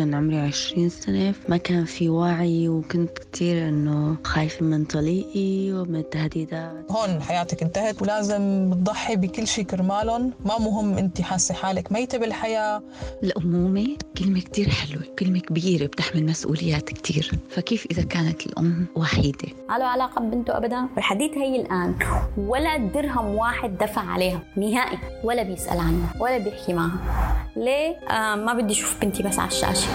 كان عمري عشرين سنة ما كان في وعي وكنت كتير إنه خايفة من طليقي ومن التهديدات هون حياتك انتهت ولازم تضحي بكل شيء كرمالهم. ما مهم انت حاسة حالك ميتة بالحياة. الأمومة كلمة كتير حلوة كلمة كبيرة بتحمل مسؤوليات كتير. فكيف إذا كانت الأم وحيدة؟ ما له علاقة ببنته أبدا؟ والحديث هي الآن. ولا درهم واحد دفع عليها. نهائي. ولا بيسأل عنها ولا بيحكي معها. ليه؟ آه ما بدي أشوف بنتي بس على الشاشة.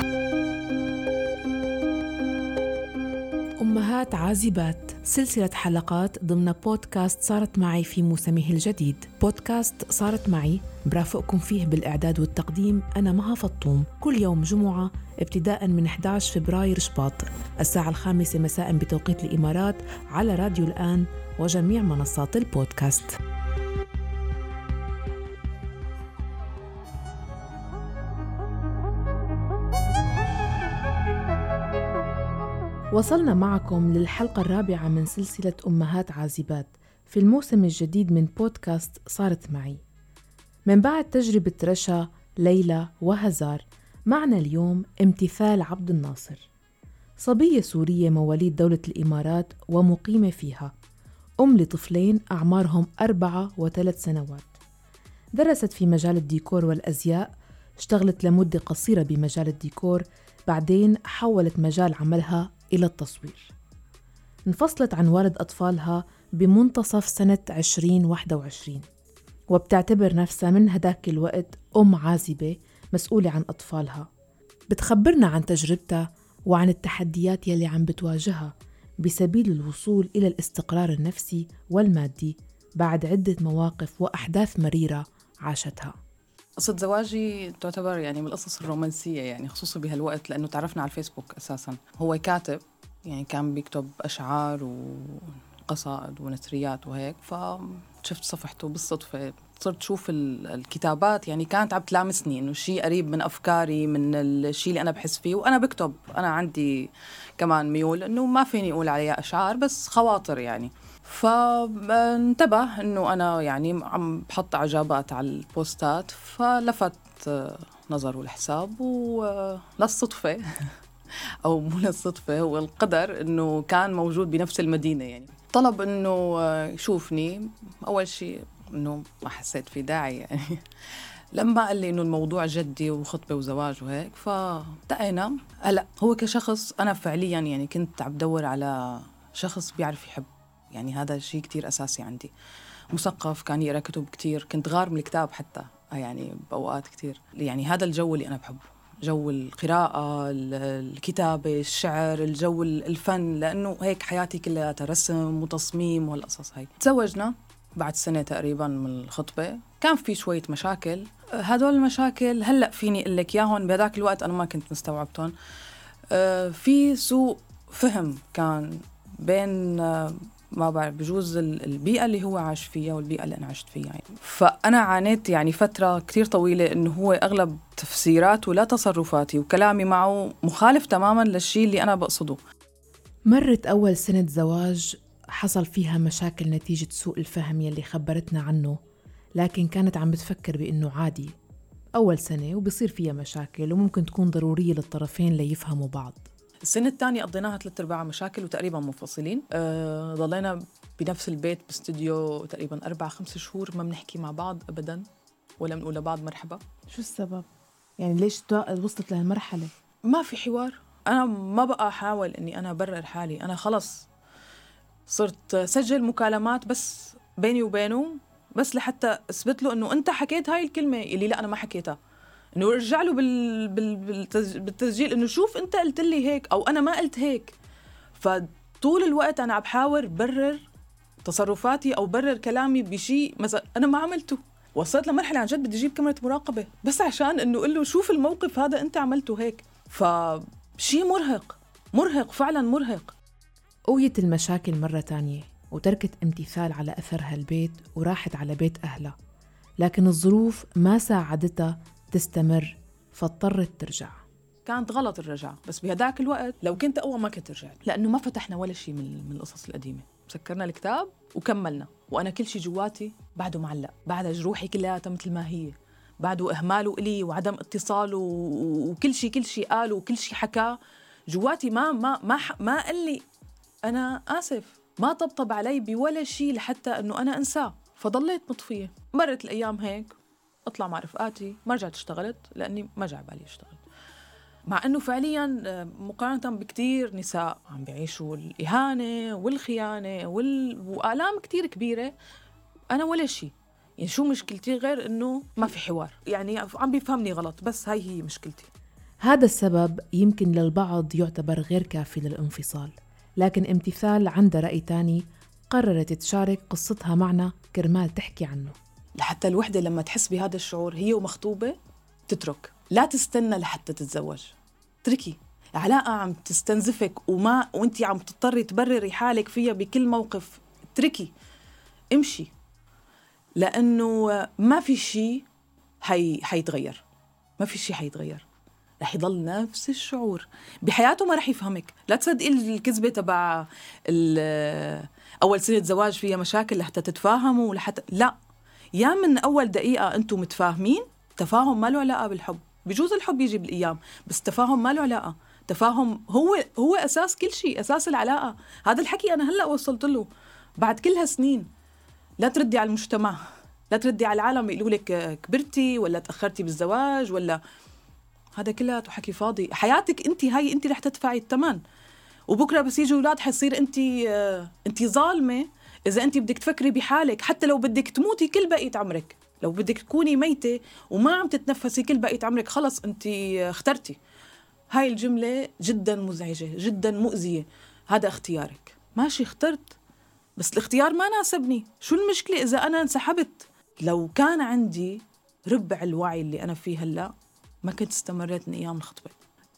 أمهات عازبات. سلسلة حلقات ضمن بودكاست صارت معي في موسمه الجديد. بودكاست صارت معي برافقكم فيه بالإعداد والتقديم أنا مها فطوم. كل يوم جمعة ابتداء من 11 فبراير شباط. الساعة الخامسة مساء بتوقيت الإمارات على راديو الآن وجميع منصات البودكاست. وصلنا معكم للحلقة الرابعة من سلسلة أمهات عازبات. في الموسم الجديد من بودكاست صارت معي. من بعد تجربة رشا، ليلى وهزار معنا اليوم امتثال عبد الناصر. صبية سورية مواليد دولة الإمارات ومقيمة فيها. أم لطفلين أعمارهم أربعة وثلاث سنوات. درست في مجال الديكور والأزياء. اشتغلت لمدة قصيرة بمجال الديكور. بعدين حولت مجال عملها إلى التصوير. انفصلت عن والد أطفالها بمنتصف سنة 2021 وبتعتبر نفسها من هداك الوقت أم عازبة مسؤولة عن أطفالها. بتخبرنا عن تجربتها وعن التحديات يلي عم بتواجهها بسبيل الوصول إلى الاستقرار النفسي والمادي بعد عدة مواقف وأحداث مريرة عاشتها. قصة زواجي تعتبر يعني من القصص الرومانسية يعني خصوصا بهالوقت لأنه تعرفنا على الفيسبوك أساسا. هو كاتب يعني كان بيكتب أشعار وقصائد ونثريات وهيك فشفت صفحته بالصدفة. صرت شوف الكتابات يعني كانت عم تلامسني إنه شيء قريب من أفكاري من الشيء اللي أنا بحس فيه. وأنا بكتب أنا عندي كمان ميول إنه ما فيني أقول عليها أشعار بس خواطر يعني. فانتبه إنه أنا يعني عم بحط عجابات على البوستات فلفت نظره الحساب وللصدفه أو مو للصدفة هو القدر إنه كان موجود بنفس المدينة يعني. طلب إنه يشوفني أول شيء إنه ما حسيت في داعي يعني. لما قال لي إنه الموضوع جدي وخطبة وزواج وهيك فالتقينا. هلأ هو كشخص أنا فعليا يعني كنت عم بدور على شخص بيعرف يحب يعني هذا شيء كتير أساسي عندي. مثقف كان يقرأ كتب كتير كنت غار من الكتاب حتى يعني بأوقات كتير. يعني هذا الجو اللي أنا بحبه جو القراءة الكتابة الشعر الجو الفن لأنه هيك حياتي كلها رسم وتصميم والقصص هاي. تزوجنا بعد سنة تقريبا من الخطبة. كان في شوية مشاكل. هدول المشاكل هلأ فيني أقول لك إياهم بهذاك الوقت أنا ما كنت مستوعبتهم. آه، في سوء فهم كان بين آه، ما بعرف بجوز البيئة اللي هو عاش فيها والبيئة اللي أنا عشت فيها يعني. فأنا عانيت يعني فترة كتير طويلة إنه هو أغلب تفسيراته لا تصرفاتي وكلامي معه مخالف تماما للشيء اللي أنا بقصده. مرت أول سنة زواج حصل فيها مشاكل نتيجة سوء الفهم يلي خبرتنا عنه لكن كانت عم بتفكر بإنه عادي. أول سنة وبصير فيها مشاكل وممكن تكون ضرورية للطرفين ليفهموا بعض. السنة الثانية قضيناها ثلاث أرباع مشاكل وتقريبا منفصلين. أه ضلينا بنفس البيت باستديو تقريبا أربع خمس شهور ما بنحكي مع بعض أبدا ولا بنقول لبعض مرحبا. شو السبب؟ يعني ليش وصلت لهالمرحلة؟ ما في حوار. أنا ما بقى أحاول إني أنا أبرر حالي. أنا خلص صرت سجل مكالمات بس بيني وبينه بس لحتى أثبت له إنه أنت حكيت هاي الكلمة اللي لا أنا ما حكيتها. إنه ارجع له بال... بال... بالتسجيل إنه شوف أنت قلت لي هيك أو أنا ما قلت هيك. فطول الوقت أنا عم بحاول برر تصرفاتي أو برر كلامي بشيء مثلا أنا ما عملته. وصلت لمرحلة عن جد بدي أجيب كاميرا مراقبة. بس عشان إنه أقول له شوف الموقف هذا أنت عملته هيك. فشيء مرهق مرهق فعلا مرهق. قويت المشاكل مرة تانية وتركت امتثال على أثرها البيت وراحت على بيت أهلها. لكن الظروف ما ساعدتها تستمر فاضطرت ترجع. كانت غلط الرجعة بس بهداك الوقت لو كنت أول ما كنت رجعت. لأنه ما فتحنا ولا شيء من, من القصص القديمة. سكرنا الكتاب وكملنا. وأنا كل شيء جواتي بعده معلق بعد جروحي كلها مثل ما هي بعده إهماله إلي وعدم اتصاله وكل شيء كل شيء قال وكل شيء حكى جواتي ما ما ما ما قال لي أنا آسف. ما طبطب علي بولا شيء لحتى إنه أنا أنساه. فضليت مطفية. مرت الأيام هيك. أطلع مع رفقاتي ما رجعت اشتغلت لأني ما جاي بالي اشتغل. مع إنه فعليا آه، مقارنة بكثير نساء عم بيعيشوا الإهانة والخيانة وال... وآلام كثير كبيرة. أنا ولا شيء. يعني شو مشكلتي غير إنه ما في حوار. يعني عم بيفهمني غلط بس هاي هي مشكلتي. هذا السبب يمكن للبعض يعتبر غير كافي للانفصال لكن امتثال عندها رأي تاني قررت تشارك قصتها معنا كرمال تحكي عنه. لحتى الوحدة لما تحس بهذا الشعور هي ومخطوبة تترك. لا تستنى لحتى تتزوج. اتركي علاقة عم تستنزفك وما وانت عم تضطري تبرري حالك فيها بكل موقف. اتركي امشي. لأنه ما في شيء حي... حيتغير. ما في شيء حيتغير. رح يضل نفس الشعور. بحياته ما رح يفهمك. لا تصدقي الكذبة تبع أول سنة زواج فيها مشاكل لحتى تتفاهموا لحتى لا. يا من أول دقيقة أنتم متفاهمين تفاهم ما له علاقة بالحب. بجوز الحب يجي بالأيام بس التفاهم ما له علاقة. تفاهم هو هو أساس كل شيء أساس العلاقة. هذا الحكي أنا هلأ وصلت له بعد كل هالسنين. لا تردي على المجتمع لا تردي على العالم يقولوا لك كبرتي ولا تأخرتي بالزواج ولا هذا كلياته حكي فاضي. حياتك أنت هاي أنت رح تدفعي الثمن. وبكرة بس يجوا أولاد حيصير أنت أنت ظالمة. إذا أنت بدك تفكري بحالك حتى لو بدك تموتي كل بقية عمرك. لو بدك تكوني ميتة وما عم تتنفسي كل بقية عمرك خلص أنت اخترتي. هاي الجملة جدا مزعجة جدا مؤذية. هذا اختيارك. ماشي اخترت. بس الاختيار ما ناسبني. شو المشكلة إذا أنا انسحبت؟ لو كان عندي ربع الوعي اللي أنا فيه هلأ ما كنت استمريت من أيام الخطبة.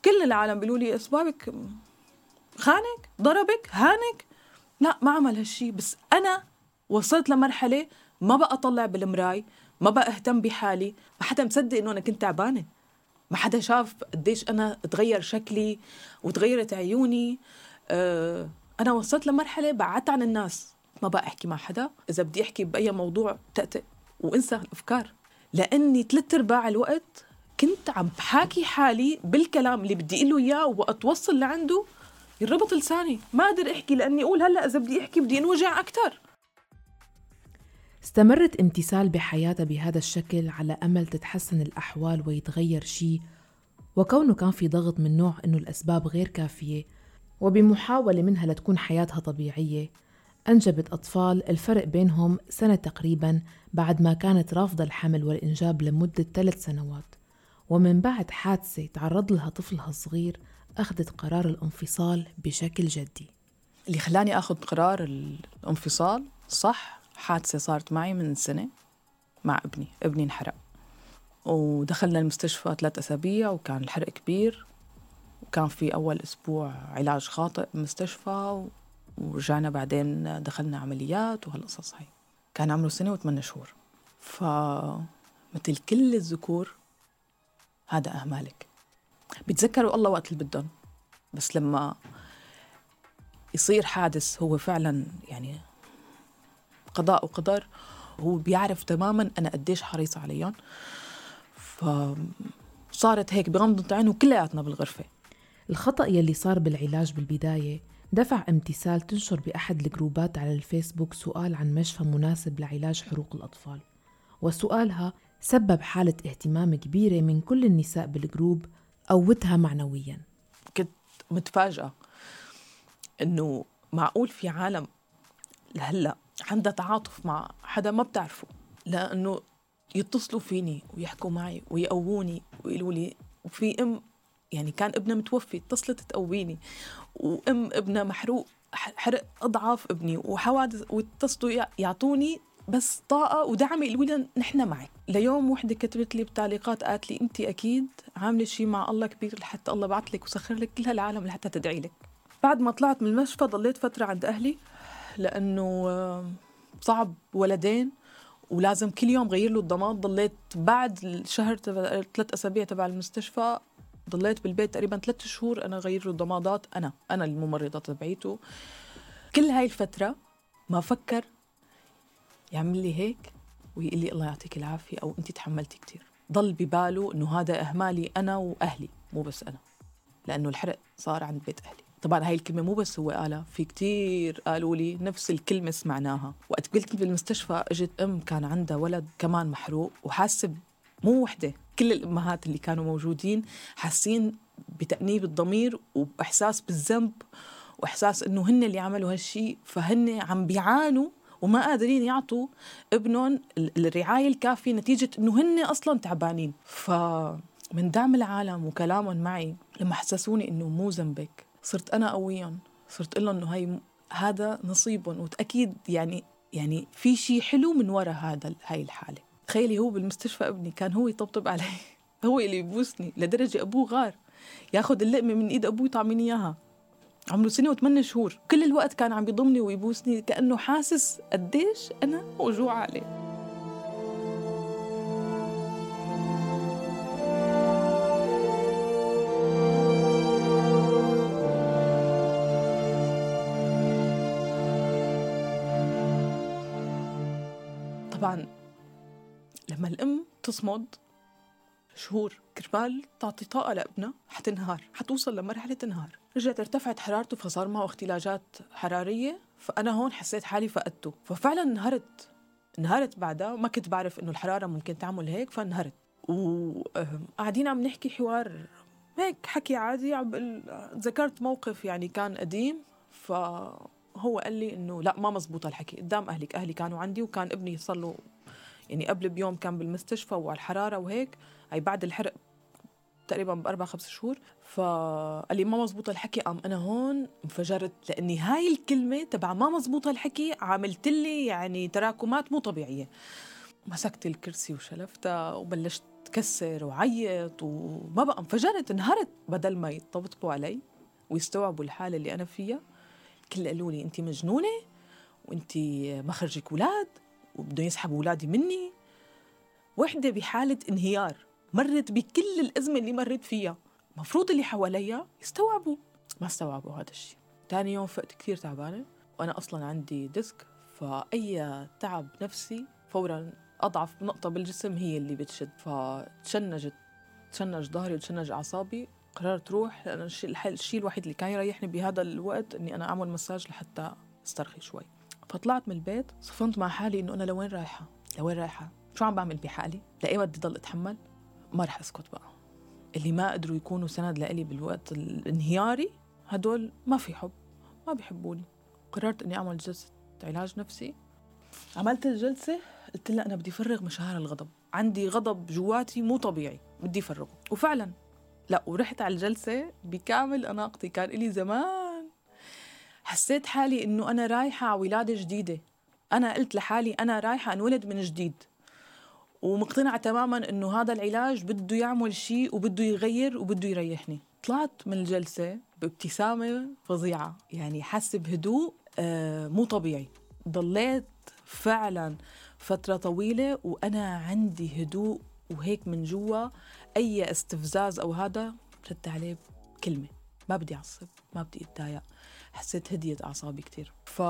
كل العالم بيقولوا لي أسبابك خانك ضربك هانك. لا ما عمل هالشي. بس أنا وصلت لمرحلة ما بقى أطلع بالمراي ما بقى أهتم بحالي ما حدا مصدق إنه أنا كنت تعبانة. ما حدا شاف قديش أنا تغير شكلي وتغيرت عيوني. أه أنا وصلت لمرحلة بعدت عن الناس. ما بقى أحكي مع حدا. إذا بدي أحكي بأي موضوع تأتئ وأنسى الافكار لأني ثلاث أرباع الوقت كنت عم بحاكي حالي بالكلام اللي بدي له إياه وقت وصل لعنده. يربط لساني. ما أقدر أحكي لأني أقول هلأ إذا بدي أحكي بدي أنوجع أكثر استمرت امتثال بحياتها بهذا الشكل على أمل تتحسن الأحوال ويتغير شيء وكونه كان في ضغط من نوع إنه الأسباب غير كافية وبمحاولة منها لتكون حياتها طبيعية أنجبت أطفال الفرق بينهم سنة تقريبا بعد ما كانت رافضة الحمل والإنجاب لمدة ثلاث سنوات. ومن بعد حادثة تعرض لها طفلها الصغير أخذت قرار الانفصال بشكل جدي. اللي خلاني أخذ قرار الانفصال صح حادثة صارت معي من سنة مع ابني. ابني انحرق. ودخلنا المستشفى ثلاث أسابيع وكان الحرق كبير. وكان في أول أسبوع علاج خاطئ بالمستشفى ورجعنا بعدين دخلنا عمليات وهالقصص هاي. كان عمره سنة وثمان شهور. فمثل كل الذكور هذا أهمالك. بيتذكروا الله وقت اللي بدهم. بس لما يصير حادث هو فعلا يعني قضاء وقدر هو بيعرف تماما أنا قديش حريصة عليهم. فصارت هيك بغمضة عين وكلياتنا بالغرفة. الخطأ يلي صار بالعلاج بالبداية دفع امتثال تنشر بأحد الجروبات على الفيسبوك سؤال عن مشفى مناسب لعلاج حروق الأطفال. وسؤالها سبب حالة اهتمام كبيرة من كل النساء بالجروب قوتها معنويا. كنت متفاجئة إنه معقول في عالم لهلأ عندها تعاطف مع حدا ما بتعرفه لأنه يتصلوا فيني ويحكوا معي ويقووني ويقولوا لي وفي أم يعني كان ابنها متوفي اتصلت تقويني وأم ابنها محروق حرق أضعاف ابني وحوادث واتصلوا يعطوني بس طاقة ودعم يقولوا لنا نحن معك. ليوم وحدة كتبت لي بتعليقات قالت لي أنت أكيد عاملة شيء مع الله كبير لحتى الله بعث لك وسخر لك كل هالعالم لحتى تدعي لك. بعد ما طلعت من المشفى ضليت فترة عند أهلي لأنه صعب ولدين ولازم كل يوم غير له الضماد ضليت بعد الشهر تبع ثلاث أسابيع تبع المستشفى ضليت بالبيت تقريبا ثلاث شهور أنا غير له الضمادات أنا أنا الممرضة تبعيته. كل هاي الفترة ما فكر يعمل لي هيك ويقول لي الله يعطيك العافية أو أنت تحملتي كثير ضل بباله إنه هذا أهمالي أنا وأهلي مو بس أنا. لأنه الحرق صار عند بيت أهلي. طبعا هاي الكلمة مو بس هو قالها في كتير قالوا لي نفس الكلمة سمعناها. وقت كنت بالمستشفى إجت أم كان عندها ولد كمان محروق وحاسة مو وحدة كل الأمهات اللي كانوا موجودين حاسين بتأنيب الضمير واحساس بالذنب وإحساس إنه هن اللي عملوا هالشيء فهن عم بيعانوا وما قادرين يعطوا ابنهم الرعاية الكافية نتيجة إنه هن أصلا تعبانين. فمن دعم العالم وكلامهم معي لما حسسوني إنه مو ذنبك صرت أنا قويهم صرت لهم إنه هي هذا نصيبهم. وتأكيد يعني يعني في شيء حلو من وراء هذا هاي الحالة. تخيلي هو بالمستشفى ابني كان هو يطبطب علي. هو اللي يبوسني لدرجة أبوه غار. ياخذ اللقمة من إيد أبوه يطعميني إياها. عمره سنة وثمان شهور. كل الوقت كان عم بيضمني ويبوسني كأنه حاسس قديش أنا موجوعه عليه. طبعا لما الأم تصمد شهور. كربال تعطي طاقة لابنها حتنهار حتوصل لمرحلة تنهار. رجعت ارتفعت حرارته فصار معه اختلاجات حرارية فأنا هون حسيت حالي فقدته. ففعلا انهرت. انهرت بعدها ما كنت بعرف إنه الحرارة ممكن تعمل هيك فانهرت. وقاعدين عم نحكي حوار هيك حكي عادي عم ذكرت موقف يعني كان قديم فهو قال لي إنه لا ما مزبوط الحكي قدام أهلك أهلي كانوا عندي وكان ابني صار له يعني قبل بيوم كان بالمستشفى وعلى الحراره وهيك هي بعد الحرق تقريبا بأربع خمس شهور. فقال لي ما مزبوط الحكي قام أنا هون انفجرت لأني هاي الكلمة تبع ما مزبوط الحكي عملت لي يعني تراكمات مو طبيعية. مسكت الكرسي وشلفتها وبلشت كسر وعيط وما بقى انفجرت انهرت بدل ما يطبطبوا علي ويستوعبوا الحالة اللي أنا فيها. الكل قالوا لي أنت مجنونة وأنت مخرجك أولاد وبدهم يسحبوا أولادي مني. وحدة بحالة انهيار. مرت بكل الأزمة اللي مرت فيها. مفروض اللي حواليا يستوعبوا. ما استوعبوا هذا الشيء تاني يوم فقت كثير تعبانة. وأنا أصلا عندي disc فأي تعب نفسي فورا أضعف نقطة بالجسم هي اللي بتشد. فتشنجت تشنج ظهري وتشنج أعصابي. قررت روح لأن الشيء الوحيد اللي كان يريحني بهذا الوقت إني أنا أعمل مساج لحتى أسترخي شوي. فطلعت من البيت صفنت مع حالي إنه أنا لوين رايحة؟ لوين رايحة؟ شو عم بعمل بحالي؟ لأي بدي ضل أتحمل؟ ما رح أسكت بقى. اللي ما قدروا يكونوا سند لإلي بالوقت الانهياري هدول ما في حب ما بيحبوني. قررت إني أعمل جلسة علاج نفسي. عملت الجلسة قلت لها أنا بدي أفرغ مشاعر الغضب. عندي غضب جواتي مو طبيعي بدي أفرغه وفعلا لا ورحت على الجلسة بكامل أناقتي. كان إلي زمان حسيت حالي إنه أنا رايحة على ولادة جديدة. أنا قلت لحالي أنا رايحة أنولد من جديد. ومقتنعة تماما إنه هذا العلاج بده يعمل شيء وبده يغير وبده يريحني. طلعت من الجلسة بابتسامة فظيعة. يعني حاسة بهدوء آه مو طبيعي. ضليت فعلا فترة طويلة وأنا عندي هدوء وهيك من جوا. أي استفزاز أو هذا رد عليه بكلمة. ما بدي أعصب ما بدي أتضايق. حسيت هديت أعصابي كتير. ف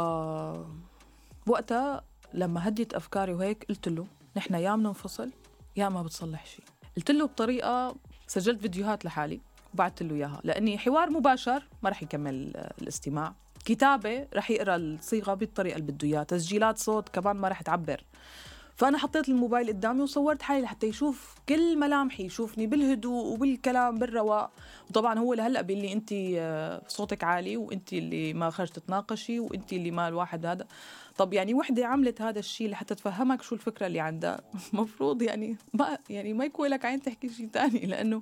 وقتها لما هديت أفكاري وهيك قلت له نحن يا بننفصل يا ما بتصلح شيء قلت له بطريقة سجلت فيديوهات لحالي وبعثت له إياها لأني حوار مباشر ما رح يكمل الاستماع. كتابة رح يقرأ الصيغة بالطريقة اللي بده إياها تسجيلات صوت كمان ما رح تعبر. فأنا حطيت الموبايل قدامي وصورت حالي لحتى يشوف كل ملامحي يشوفني بالهدوء وبالكلام بالرواق. وطبعا هو لهلأ بيقول لي انت آه، صوتك عالي وانت اللي ما خرجت تناقشي وانت اللي ما الواحد هذا. طب يعني وحدة عملت هذا الشيء لحتى تفهمك شو الفكرة اللي عندها؟ مفروض يعني ما يعني ما يكون لك عين تحكي شيء ثاني لأنه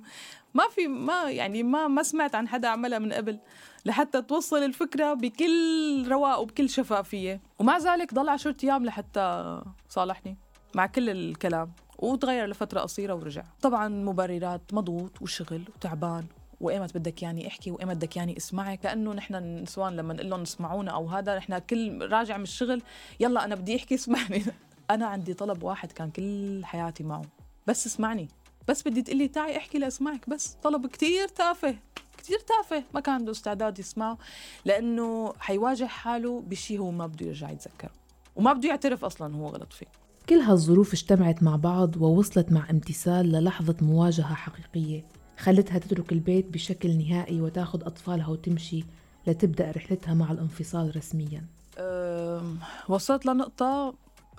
ما في ما يعني ما ما سمعت عن حدا عملها من قبل لحتى توصل الفكرة بكل رواق وبكل شفافية. ومع ذلك ضل عشرة أيام لحتى صالحني. مع كل الكلام وتغير لفترة قصيرة ورجع. طبعا مبررات مضغوط وشغل وتعبان وإيمت بدك يعني احكي وإيمت بدك يعني اسمعك لأنه نحن النسوان لما نقول لهم اسمعونا أو هذا نحن كل راجع من الشغل يلا أنا بدي أحكي اسمعني. أنا عندي طلب واحد كان كل حياتي معه. بس اسمعني. بس بدي تقلي تعي احكي لاسمعك بس طلب كتير تافه كتير تافه. ما كان عنده استعداد يسمعه لأنه حيواجه حاله بشيء هو ما بده يرجع يتذكره. وما بده يعترف أصلا هو غلط فيه. كل هالظروف اجتمعت مع بعض ووصلت مع امتثال للحظة مواجهة حقيقية خلتها تترك البيت بشكل نهائي وتاخذ أطفالها وتمشي لتبدأ رحلتها مع الانفصال رسميا. وصلت لنقطة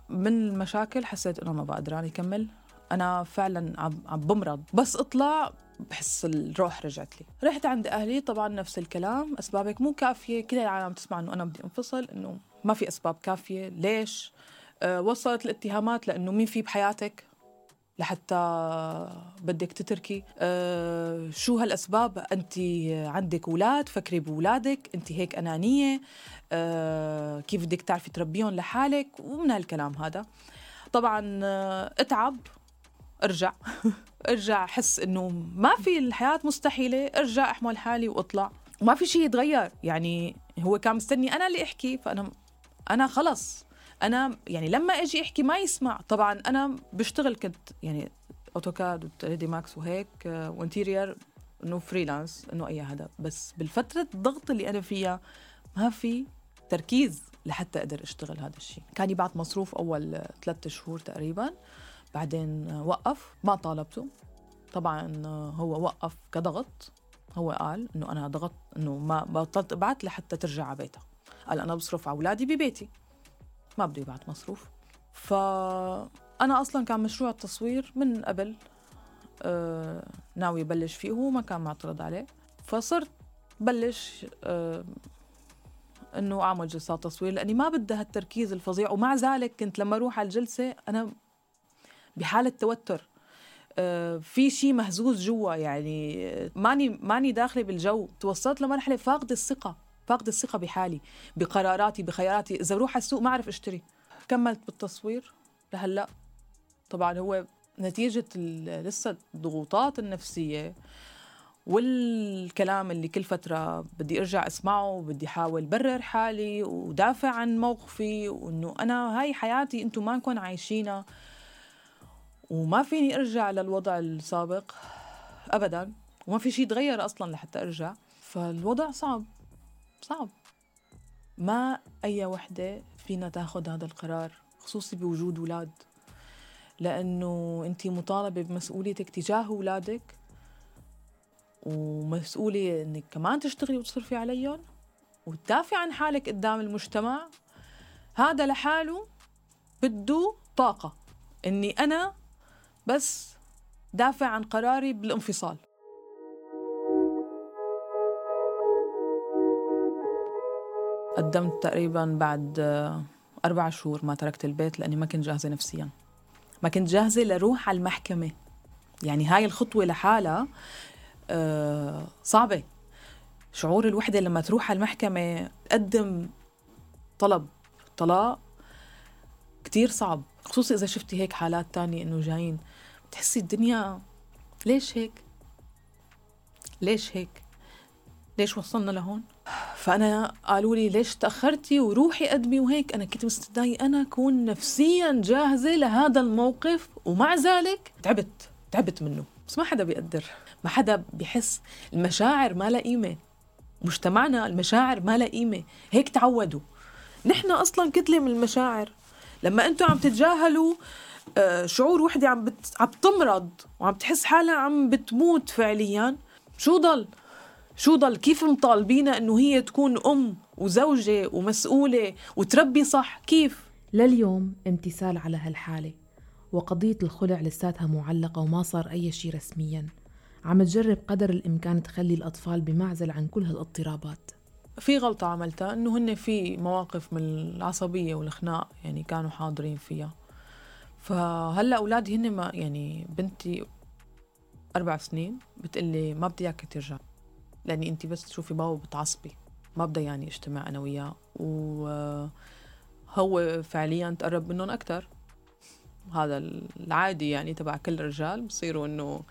من المشاكل حسيت إنه ما بقدر اكمل أنا فعلا عم بمرض. بس اطلع بحس الروح رجعت لي. رحت عند أهلي طبعا نفس الكلام. أسبابك مو كافية. كل العالم تسمع إنه أنا بدي انفصل إنه ما في أسباب كافية. ليش؟ أه وصلت الاتهامات لأنه مين في بحياتك لحتى بدك تتركي؟ أه شو هالأسباب؟ أنت عندك أولاد فكري بأولادك أنت هيك أنانية أه كيف بدك تعرفي تربيهم لحالك؟ ومن هالكلام هذا. طبعا اتعب ارجع. ارجع أحس إنه ما في الحياة مستحيلة ارجع أحمل حالي وأطلع. وما في شيء يتغير. يعني هو كان مستني أنا اللي أحكي فانا أنا خلص. أنا يعني لما أجي أحكي ما يسمع. طبعا أنا بشتغل كنت يعني AutoCAD و Max وهيك و interior إنه freelance إنه أي هذا بس بالفترة الضغط اللي أنا فيها ما في تركيز لحتى أقدر أشتغل هذا الشيء. كان يبعث مصروف أول ثلاثة شهور تقريبا بعدين وقف ما طالبته. طبعا هو وقف كضغط هو قال إنه أنا ضغط إنه ما بطلت ابعت لحتى ترجع على بيتها. قال أنا بصرف على أولادي ببيتي. ما بده يبعت مصروف. فأنا أصلا كان مشروع التصوير من قبل آه ناوي يبلش فيه وهو ما كان معترض عليه. فصرت بلش آه إنه أعمل جلسات تصوير لأني ما بدي هالتركيز الفظيع. ومع ذلك كنت لما أروح على الجلسة أنا بحالة توتر. آه، في شيء مهزوز جوا يعني ماني ماني داخلة بالجو. توصلت لمرحلة فاقدة الثقة. فاقده الثقة بحالي بقراراتي بخياراتي. إذا بروح على السوق ما أعرف أشتري. كملت بالتصوير لهلأ. طبعا هو نتيجة لسه الضغوطات النفسية والكلام اللي كل فترة بدي أرجع أسمعه وبدي أحاول برر حالي ودافع عن موقفي وإنه أنا هاي حياتي أنتم ما نكون عايشينها وما فيني أرجع للوضع السابق ابدا. وما في شيء تغير أصلا لحتى أرجع. فالوضع صعب. صعب. ما أي وحدة فينا تاخذ هذا القرار خصوصي بوجود أولاد. لأنه أنت مطالبة بمسؤوليتك تجاه أولادك ومسؤوله إنك كمان تشتغلي وتصرفي عليهم وتدافعي عن حالك قدام المجتمع. هذا لحاله بده طاقة إني أنا بس دافع عن قراري بالانفصال. قدمت تقريبا بعد أربع شهور ما تركت البيت لأني ما كنت جاهزة نفسيا. ما كنت جاهزة لروح على المحكمة. يعني هاي الخطوة لحالها آه، صعبة. شعور الوحدة لما تروح على المحكمة تقدم طلب طلاق كتير صعب. خصوصي إذا شفتي هيك حالات تانية إنه جايين. بتحسي الدنيا ليش هيك؟ ليش هيك؟ ليش وصلنا لهون؟ فأنا قالوا لي ليش تأخرتي وروحي قدمي وهيك؟ أنا كنت مستدعي أنا أكون نفسيا جاهزة لهذا الموقف ومع ذلك تعبت تعبت منه. بس ما حدا بيقدر. ما حدا بيحس. المشاعر ما لها قيمة. مجتمعنا المشاعر ما لها قيمة. هيك تعودوا. نحن أصلا كتلة من المشاعر. لما أنتم عم تتجاهلوا آه، شعور وحدة عم بت... عم تمرض وعم تحس حالها عم بتموت فعليا. شو ضل؟ شو ضل؟ كيف مطالبينها إنه هي تكون أم وزوجة ومسؤولة وتربي صح؟ كيف؟ لليوم امتثال على هالحالة وقضية الخلع لساتها معلقة وما صار أي شيء رسميا عم تجرب قدر الإمكان تخلي الأطفال بمعزل عن كل هالاضطرابات في غلطة عملتها إنه هن في مواقف من العصبية والخناق يعني كانوا حاضرين فيها فهلأ أولادي هن ما يعني بنتي أربع سنين بتقلي ما بدي اياك ترجع لأني انت بس تشوفي بابا بتعصبي. ما بدي يعني اجتماع أنا وياه. وهو فعليا تقرب منهم أكثر هذا العادي يعني تبع كل الرجال. بصيروا إنه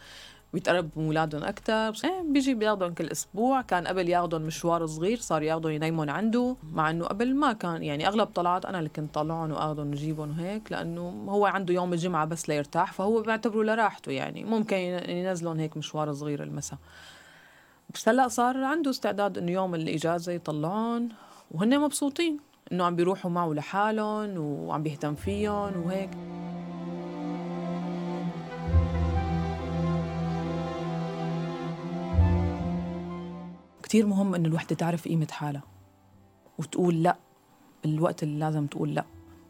بيتقرب من أولادهم أكثر إيه بيجي بياخذهم كل أسبوع. كان قبل ياخذهم مشوار صغير صار ياخذهم ينيمهم عنده. مع إنه قبل ما كان يعني أغلب طلعات أنا اللي كنت طلعهم واخذهم وجيبهم وهيك. لأنه هو عنده يوم الجمعة بس ليرتاح. فهو بيعتبره لراحته يعني. ممكن ينزلهم هيك مشوار صغير المساء. بس هلأ صار عنده استعداد إنه يوم الإجازة يطلعون وهن مبسوطين إنه عم بيروحوا معه لحالهم وعم بيهتم فيهم وهيك. كتير مهم إنه الوحدة تعرف قيمة حالها وتقول لأ بالوقت اللي لازم تقول لأ.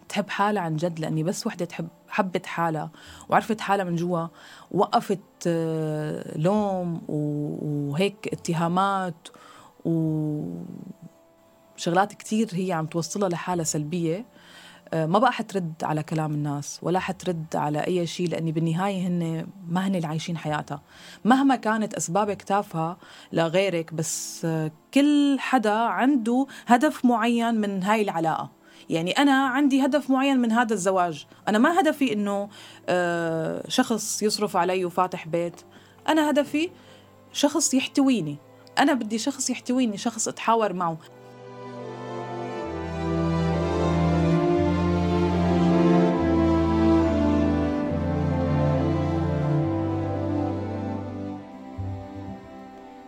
تحب حالها عن جد لأني بس وحدة تحب حبت حالها وعرفت حالها من جوا وقفت آه، لوم وهيك اتهامات وشغلات كتير هي عم توصلها لحالة سلبية. آه، ما بقى حترد على كلام الناس ولا حترد على أي شيء لأني بالنهاية هن ما هن اللي عايشين حياتها. مهما كانت أسبابك تافهة لغيرك بس آه، كل حدا عنده هدف معين من هاي العلاقة. يعني أنا عندي هدف معين من هذا الزواج. أنا ما هدفي إنه آه، شخص يصرف علي وفاتح بيت. أنا هدفي شخص يحتويني. أنا بدي شخص يحتويني شخص أتحاور معه.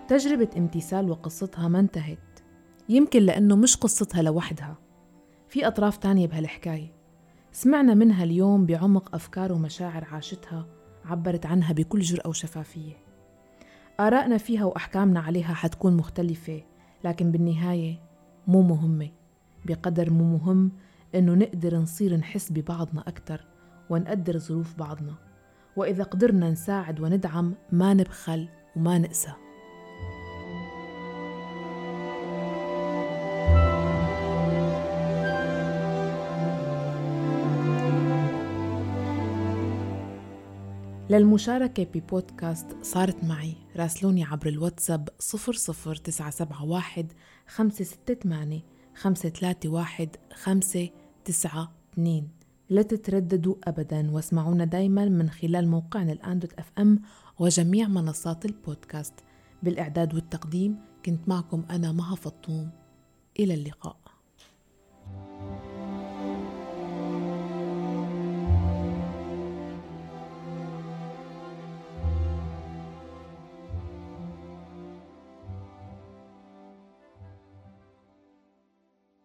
تجربة امتثال وقصتها ما انتهت. يمكن لأنه مش قصتها لوحدها. في أطراف تانية بهالحكاية. سمعنا منها اليوم بعمق أفكار ومشاعر عاشتها عبرت عنها بكل جرأة وشفافية. آرائنا فيها وأحكامنا عليها حتكون مختلفة لكن بالنهاية مو مهمة. بقدر مو مهم إنه نقدر نصير نحس ببعضنا أكتر ونقدر ظروف بعضنا. وإذا قدرنا نساعد وندعم ما نبخل وما نقسى للمشاركة ببودكاست صارت معي راسلوني عبر الواتساب 00971 568 531 592 لا تترددوا أبدا واسمعونا دايما من خلال موقعنا الآن دوت أف أم وجميع منصات البودكاست. بالإعداد والتقديم كنت معكم أنا مها فطوم. إلى اللقاء.